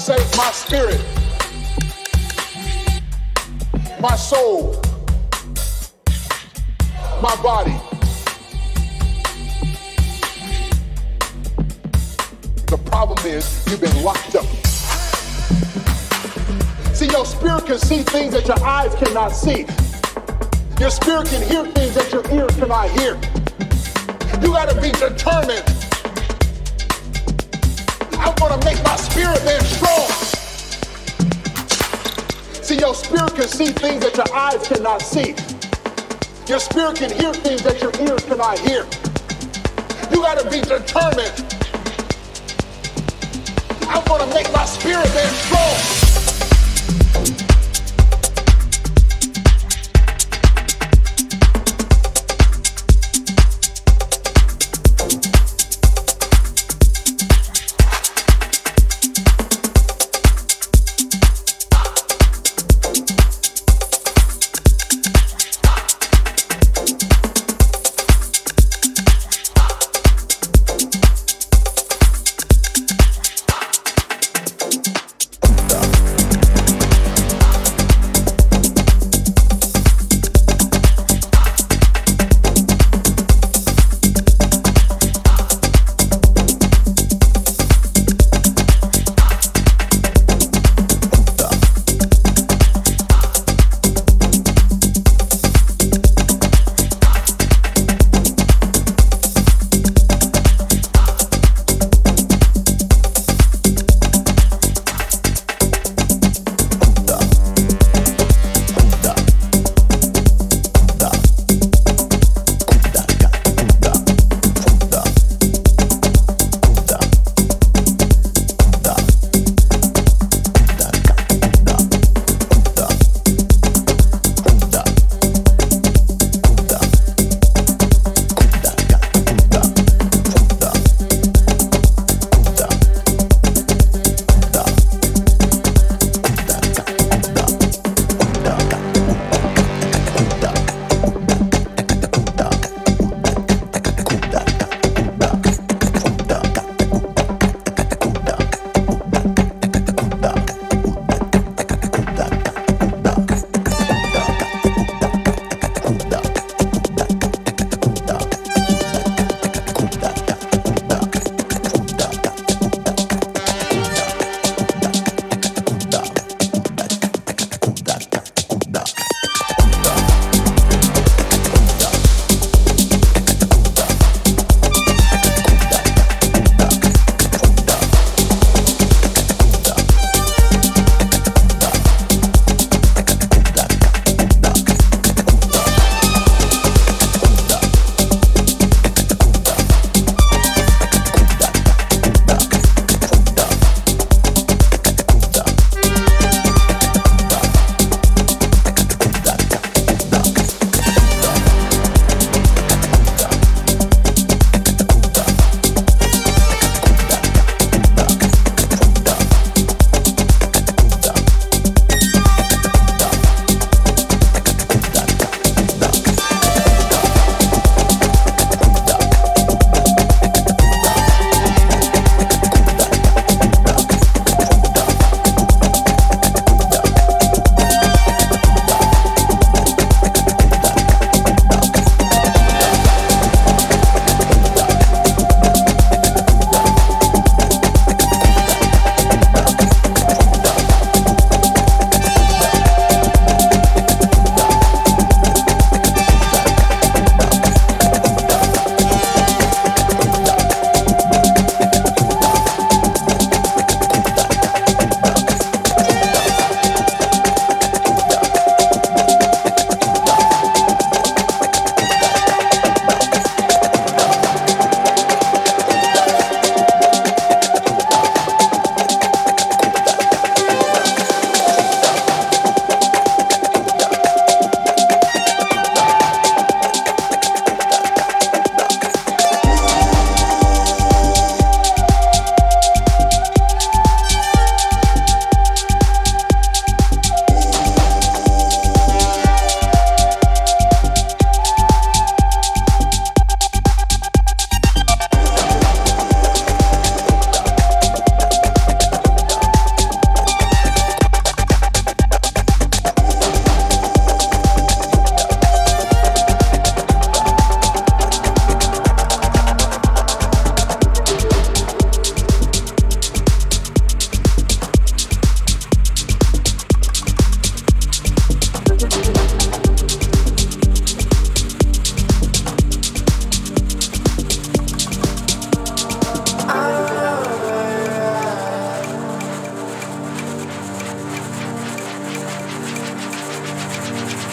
Say, my spirit, my soul, my body. The problem is you've been locked up. See, your spirit can see things that your eyes cannot see. Your spirit can hear things that your ears cannot hear. You gotta be determined Gonna make my spirit man strong. See, your spirit can see things that your eyes cannot see. Your spirit can hear things that your ears cannot hear. You gotta be determined. I'm gonna make my spirit man strong.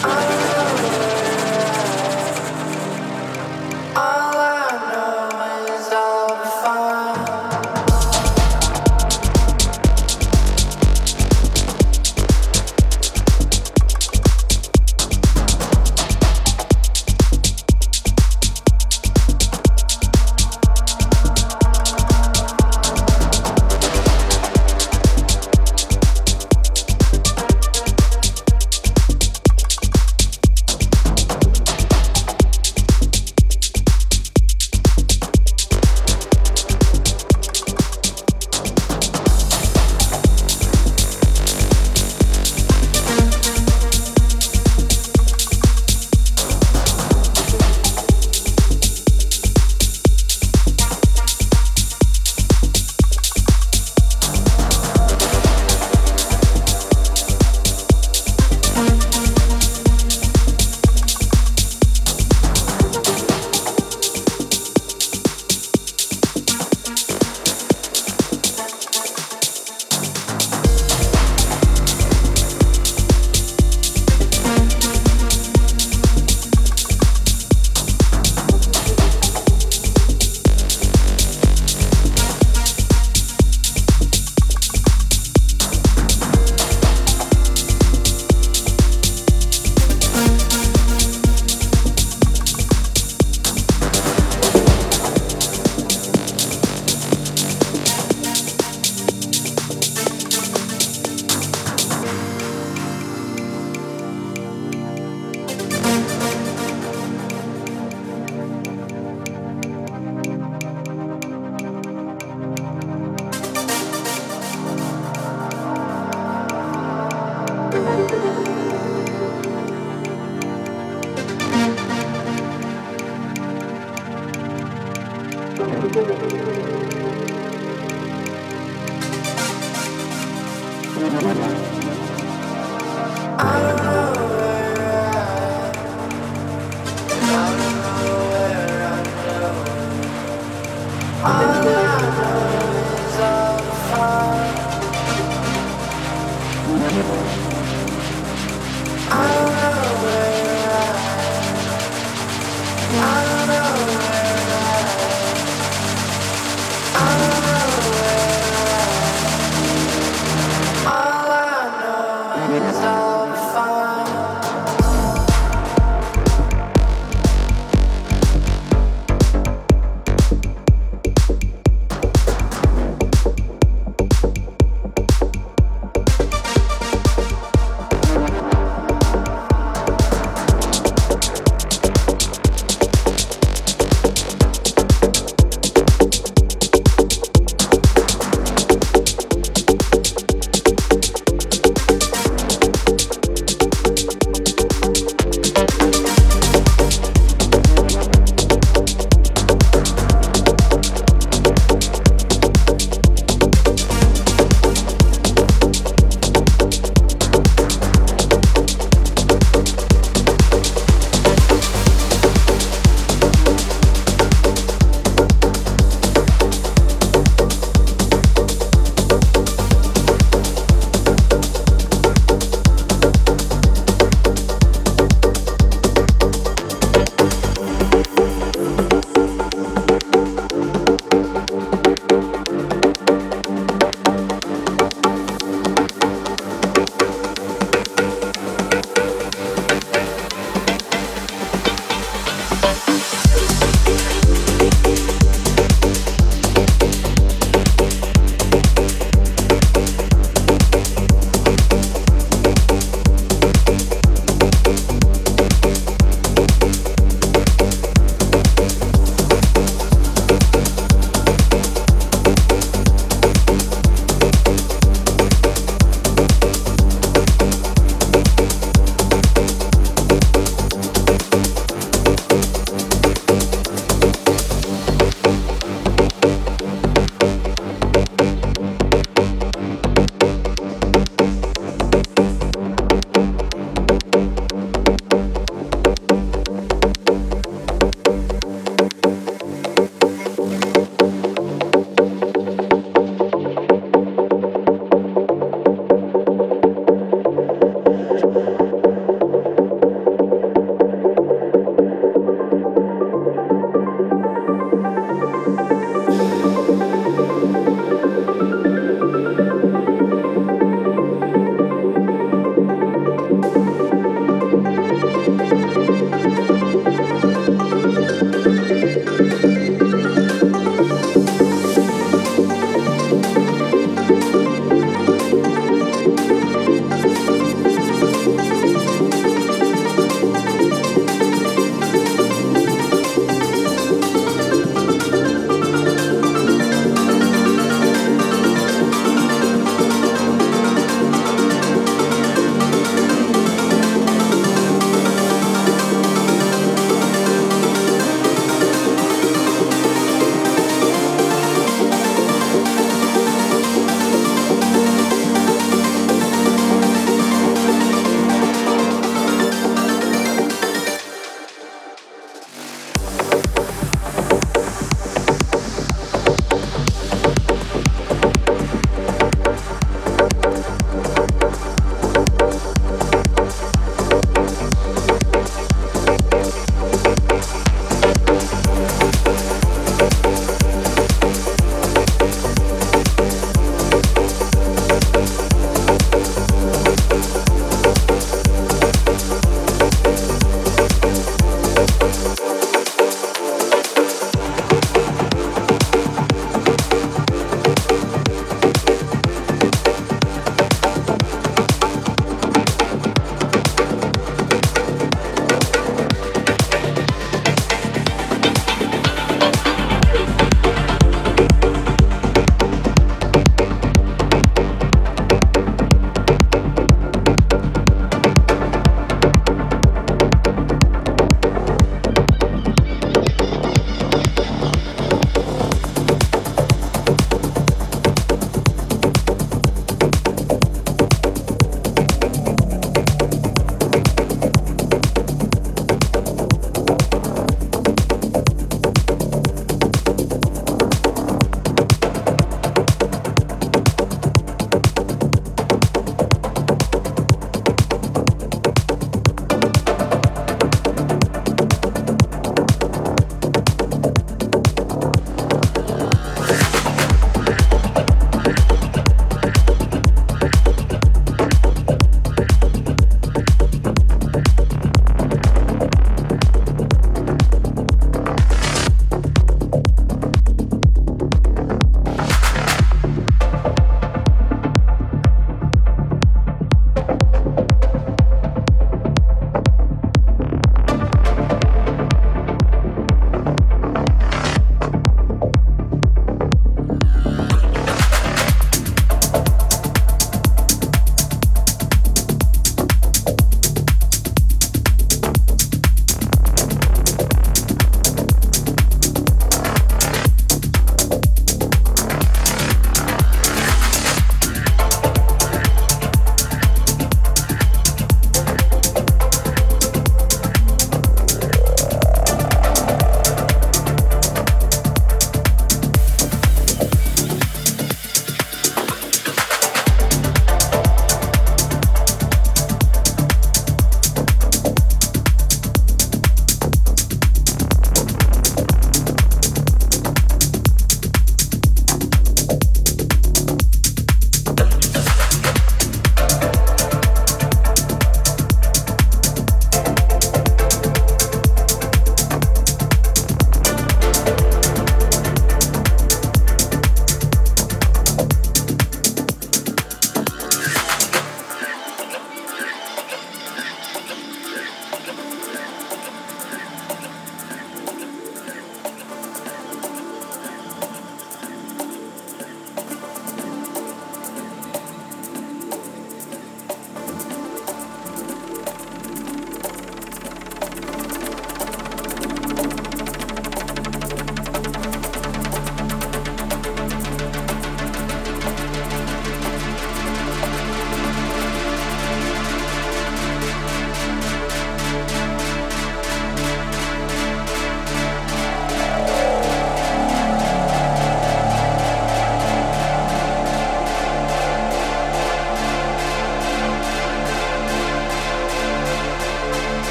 Oh.